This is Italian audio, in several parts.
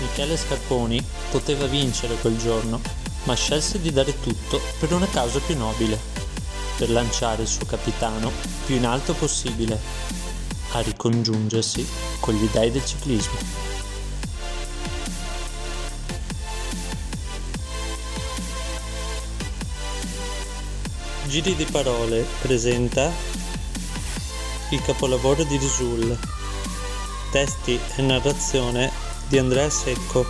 Michele Scarponi poteva vincere quel giorno, ma scelse di dare tutto per una causa più nobile, per lanciare il suo capitano più in alto possibile, a ricongiungersi con gli dei del ciclismo. Giri di parole presenta il capolavoro di Risul, testi e narrazione di Andrea Secco.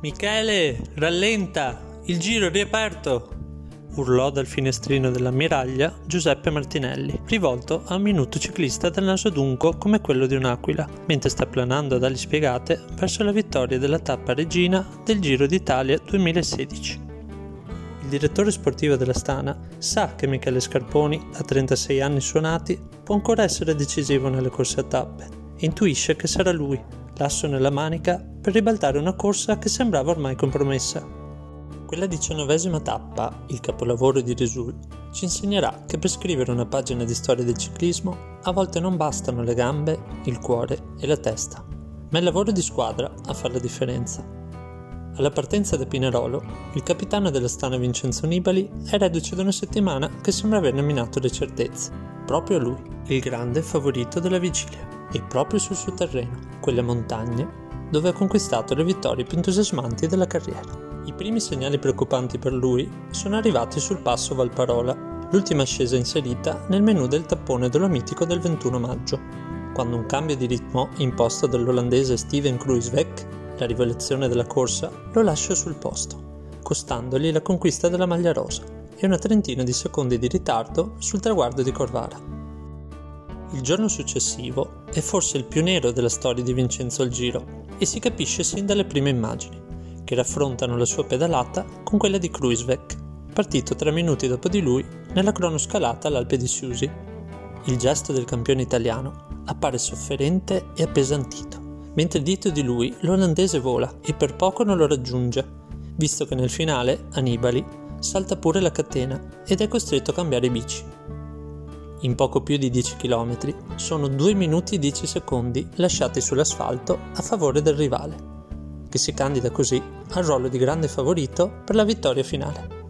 Michele, rallenta! Il giro è riaperto! Urlò dal finestrino dell'ammiraglia Giuseppe Martinelli, rivolto a un minuto ciclista dal naso dunco come quello di un'aquila, mentre sta planando ad ali spiegate verso la vittoria della tappa regina del Giro d'Italia 2016. Il direttore sportivo della Stana sa che Michele Scarponi, a 36 anni suonati, può ancora essere decisivo nelle corse a tappe e intuisce che sarà lui, l'asso nella manica, per ribaltare una corsa che sembrava ormai compromessa. Quella diciannovesima tappa, il capolavoro di Resul, ci insegnerà che per scrivere una pagina di storia del ciclismo a volte non bastano le gambe, il cuore e la testa, ma il lavoro di squadra a fare la differenza. Alla partenza da Pinerolo, il capitano della Stana Vincenzo Nibali è reduce da una settimana che sembra aver nominato le certezze. Proprio lui, il grande favorito della vigilia, e proprio sul suo terreno, quelle montagne, dove ha conquistato le vittorie più entusiasmanti della carriera. I primi segnali preoccupanti per lui sono arrivati sul passo Valparola, l'ultima ascesa inserita nel menù del tappone dolomitico del 21 maggio, quando un cambio di ritmo imposto dall'olandese Steven Kruiswijk, la rivelazione della corsa, lo lascia sul posto, costandogli la conquista della maglia rosa e una trentina di secondi di ritardo sul traguardo di Corvara. Il giorno successivo è forse il più nero della storia di Vincenzo al Giro e si capisce sin dalle prime immagini che raffrontano la sua pedalata con quella di Kruiswijk, partito tre minuti dopo di lui nella cronoscalata all'Alpe di Siusi. Il gesto del campione italiano appare sofferente e appesantito, mentre dietro di lui l'olandese vola e per poco non lo raggiunge, visto che nel finale Annibali salta pure la catena ed è costretto a cambiare bici. In poco più di 10 km sono 2 minuti e 10 secondi lasciati sull'asfalto a favore del rivale che si candida così al ruolo di grande favorito per la vittoria finale.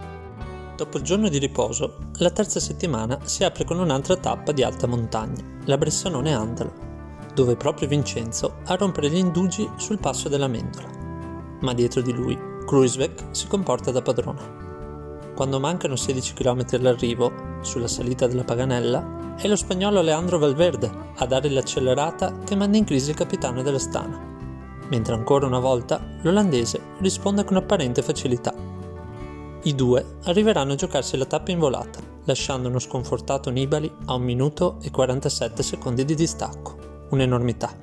Dopo il giorno di riposo, la terza settimana si apre con un'altra tappa di alta montagna, la Bressanone Andalo, dove proprio Vincenzo a rompere gli indugi sul passo della Mendola. Ma dietro di lui, Kruiswijk si comporta da padrone. Quando mancano 16 km all'arrivo, sulla salita della Paganella, è lo spagnolo Leandro Valverde a dare l'accelerata che manda in crisi il capitano della Stana mentre ancora una volta l'olandese risponde con apparente facilità. I due arriveranno a giocarsi la tappa in volata, lasciando uno sconfortato Nibali a 1 minuto e 47 secondi di distacco, un'enormità.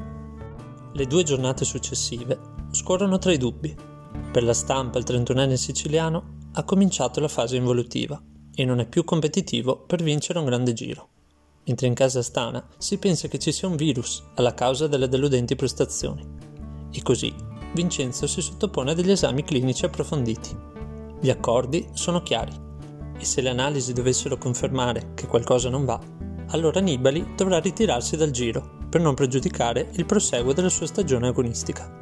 Le due giornate successive scorrono tra i dubbi. Per la stampa il 31enne siciliano ha cominciato la fase involutiva e non è più competitivo per vincere un grande giro. Mentre in casa Stana si pensa che ci sia un virus alla causa delle deludenti prestazioni e così Vincenzo si sottopone a degli esami clinici approfonditi. Gli accordi sono chiari e se le analisi dovessero confermare che qualcosa non va, allora Nibali dovrà ritirarsi dal giro per non pregiudicare il proseguo della sua stagione agonistica.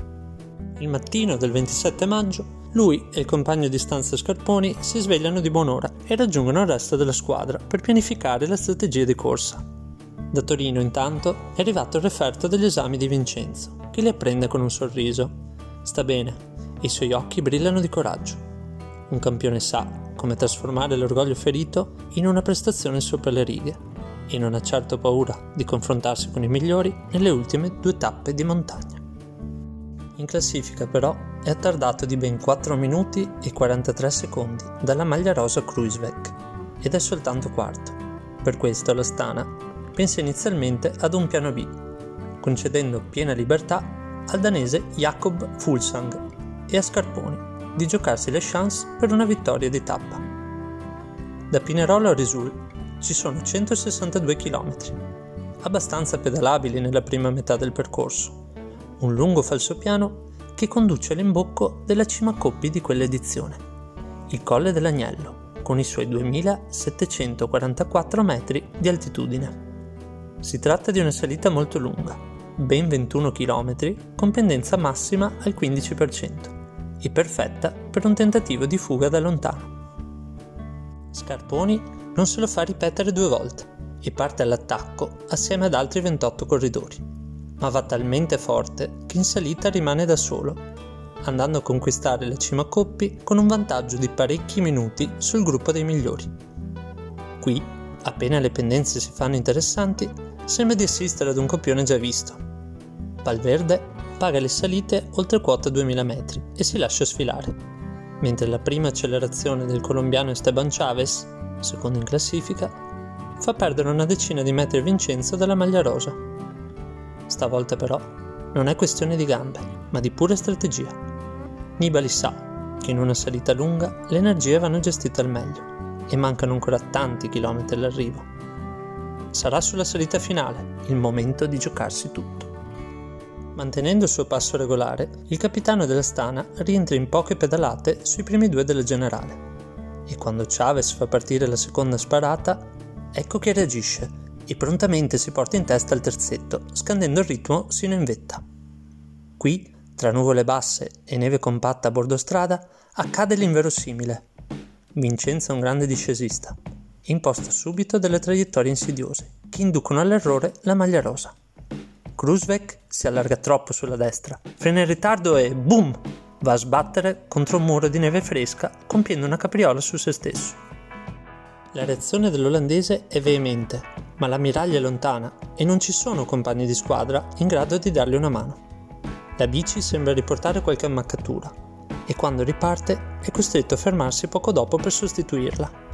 Il mattino del 27 maggio, lui e il compagno di stanza Scarponi si svegliano di buon'ora e raggiungono il resto della squadra per pianificare la strategia di corsa. Da Torino, intanto, è arrivato il referto degli esami di Vincenzo che li apprende con un sorriso. Sta bene, i suoi occhi brillano di coraggio. Un campione sa come trasformare l'orgoglio ferito in una prestazione sopra le righe e non ha certo paura di confrontarsi con i migliori nelle ultime due tappe di montagna. In classifica però è attardato di ben 4 minuti e 43 secondi dalla maglia rosa Kruiswijk ed è soltanto quarto. Per questo la Stana pensa inizialmente ad un piano B concedendo piena libertà al danese Jakob Fulsang e a Scarponi di giocarsi le chance per una vittoria di tappa. Da Pinerolo a Risul ci sono 162 km, abbastanza pedalabili nella prima metà del percorso, un lungo falsopiano che conduce all'imbocco della cima Coppi di quell'edizione. il Colle dell'Agnello, con i suoi 2744 metri di altitudine. Si tratta di una salita molto lunga, ben 21 km, con pendenza massima al 15% e perfetta per un tentativo di fuga da lontano. Scarponi non se lo fa ripetere due volte e parte all'attacco assieme ad altri 28 corridori, ma va talmente forte che in salita rimane da solo, andando a conquistare la cima Coppi con un vantaggio di parecchi minuti sul gruppo dei migliori. Qui, appena le pendenze si fanno interessanti, sembra di assistere ad un copione già visto. Valverde paga le salite oltre quota 2000 metri e si lascia sfilare, mentre la prima accelerazione del colombiano Esteban Chavez, secondo in classifica, fa perdere una decina di metri a Vincenzo dalla maglia rosa. Stavolta però non è questione di gambe, ma di pura strategia. Nibali sa che in una salita lunga le energie vanno gestite al meglio e mancano ancora tanti chilometri all'arrivo. Sarà sulla salita finale il momento di giocarsi tutto. Mantenendo il suo passo regolare, il capitano della Stana rientra in poche pedalate sui primi due della generale. E quando Chavez fa partire la seconda sparata, ecco che reagisce e prontamente si porta in testa il terzetto, scandendo il ritmo sino in vetta. Qui, tra nuvole basse e neve compatta a bordo strada, accade l'inverosimile. Vincenzo è un grande discesista imposta subito delle traiettorie insidiose che inducono all'errore la maglia rosa. Krusvek si allarga troppo sulla destra, frena in ritardo e boom! Va a sbattere contro un muro di neve fresca, compiendo una capriola su se stesso. La reazione dell'olandese è veemente, ma l'ammiraglia è lontana e non ci sono compagni di squadra in grado di dargli una mano. La bici sembra riportare qualche ammaccatura e quando riparte è costretto a fermarsi poco dopo per sostituirla.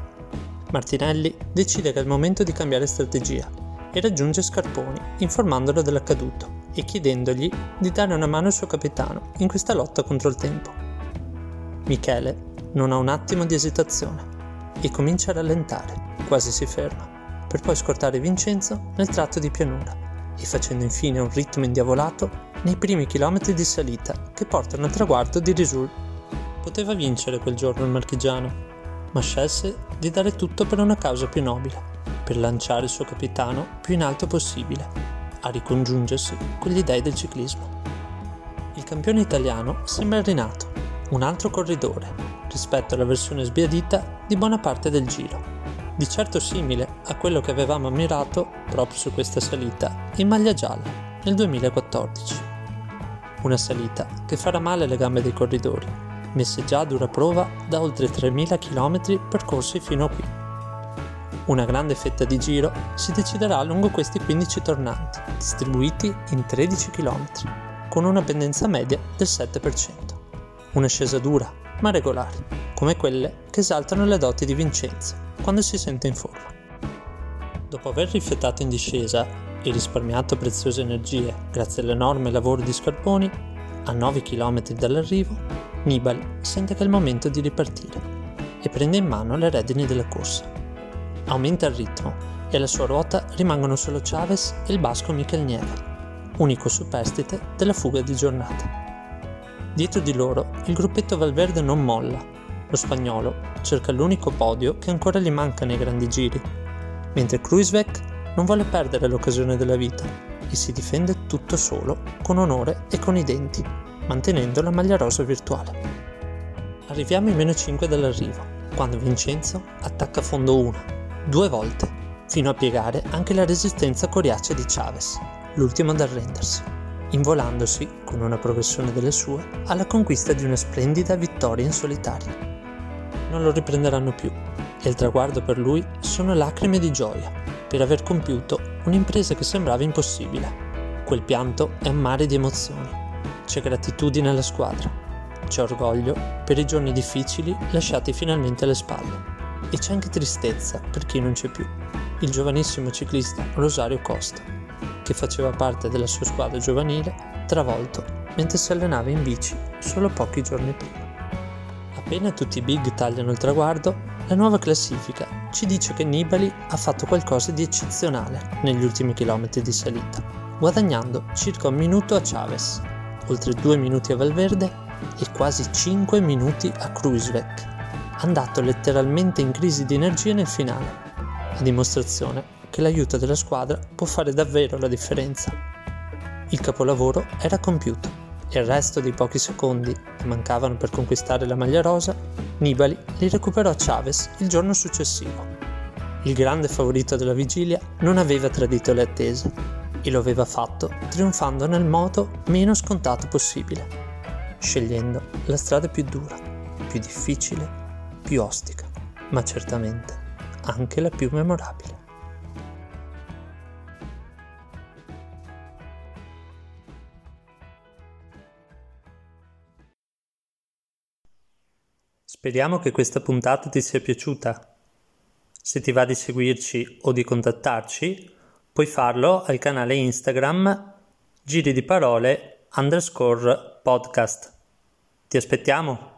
Martinelli decide che è il momento di cambiare strategia e raggiunge Scarponi, informandolo dell'accaduto e chiedendogli di dare una mano al suo capitano in questa lotta contro il tempo. Michele non ha un attimo di esitazione e comincia a rallentare, quasi si ferma, per poi scortare Vincenzo nel tratto di pianura e facendo infine un ritmo indiavolato nei primi chilometri di salita che portano al traguardo di Risul. Poteva vincere quel giorno il marchigiano, ma scelse di dare tutto per una causa più nobile per lanciare il suo capitano più in alto possibile, a ricongiungersi con gli dei del ciclismo. Il campione italiano sembra rinato, un altro corridore, rispetto alla versione sbiadita di buona parte del giro, di certo simile a quello che avevamo ammirato proprio su questa salita in maglia gialla nel 2014. Una salita che farà male alle gambe dei corridori, messe già a dura prova da oltre 3.000 km percorsi fino a qui. Una grande fetta di giro si deciderà lungo questi 15 tornanti, distribuiti in 13 km, con una pendenza media del 7%. Un'ascesa dura, ma regolare, come quelle che esaltano le doti di Vincenzo quando si sente in forma. Dopo aver riflettato in discesa e risparmiato preziose energie grazie all'enorme lavoro di Scarponi, a 9 km dall'arrivo, Nibali sente che è il momento di ripartire e prende in mano le redini della corsa aumenta il ritmo e alla sua ruota rimangono solo Chavez e il basco Michel Nieve, unico superstite della fuga di giornata. Dietro di loro il gruppetto Valverde non molla, lo spagnolo cerca l'unico podio che ancora gli manca nei grandi giri, mentre Kruiswijk non vuole perdere l'occasione della vita e si difende tutto solo, con onore e con i denti, mantenendo la maglia rosa virtuale. Arriviamo ai meno 5 dall'arrivo, quando Vincenzo attacca a fondo 1 due volte, fino a piegare anche la resistenza coriacea di Chavez, l'ultimo ad arrendersi, involandosi, con una progressione delle sue, alla conquista di una splendida vittoria in solitaria. Non lo riprenderanno più e il traguardo per lui sono lacrime di gioia per aver compiuto un'impresa che sembrava impossibile. Quel pianto è un mare di emozioni. C'è gratitudine alla squadra, c'è orgoglio per i giorni difficili lasciati finalmente alle spalle e c'è anche tristezza per chi non c'è più, il giovanissimo ciclista Rosario Costa, che faceva parte della sua squadra giovanile, travolto mentre si allenava in bici solo pochi giorni prima. Appena tutti i big tagliano il traguardo, la nuova classifica ci dice che Nibali ha fatto qualcosa di eccezionale negli ultimi chilometri di salita, guadagnando circa un minuto a Chavez, oltre due minuti a Valverde e quasi 5 minuti a Kruiswijk andato letteralmente in crisi di energia nel finale, a dimostrazione che l'aiuto della squadra può fare davvero la differenza. Il capolavoro era compiuto e il resto dei pochi secondi che mancavano per conquistare la maglia rosa, Nibali li recuperò a Chavez il giorno successivo. Il grande favorito della vigilia non aveva tradito le attese e lo aveva fatto trionfando nel modo meno scontato possibile, scegliendo la strada più dura, più difficile, più ostica, ma certamente anche la più memorabile. Speriamo che questa puntata ti sia piaciuta. Se ti va di seguirci o di contattarci, puoi farlo al canale Instagram giri di parole underscore podcast. Ti aspettiamo!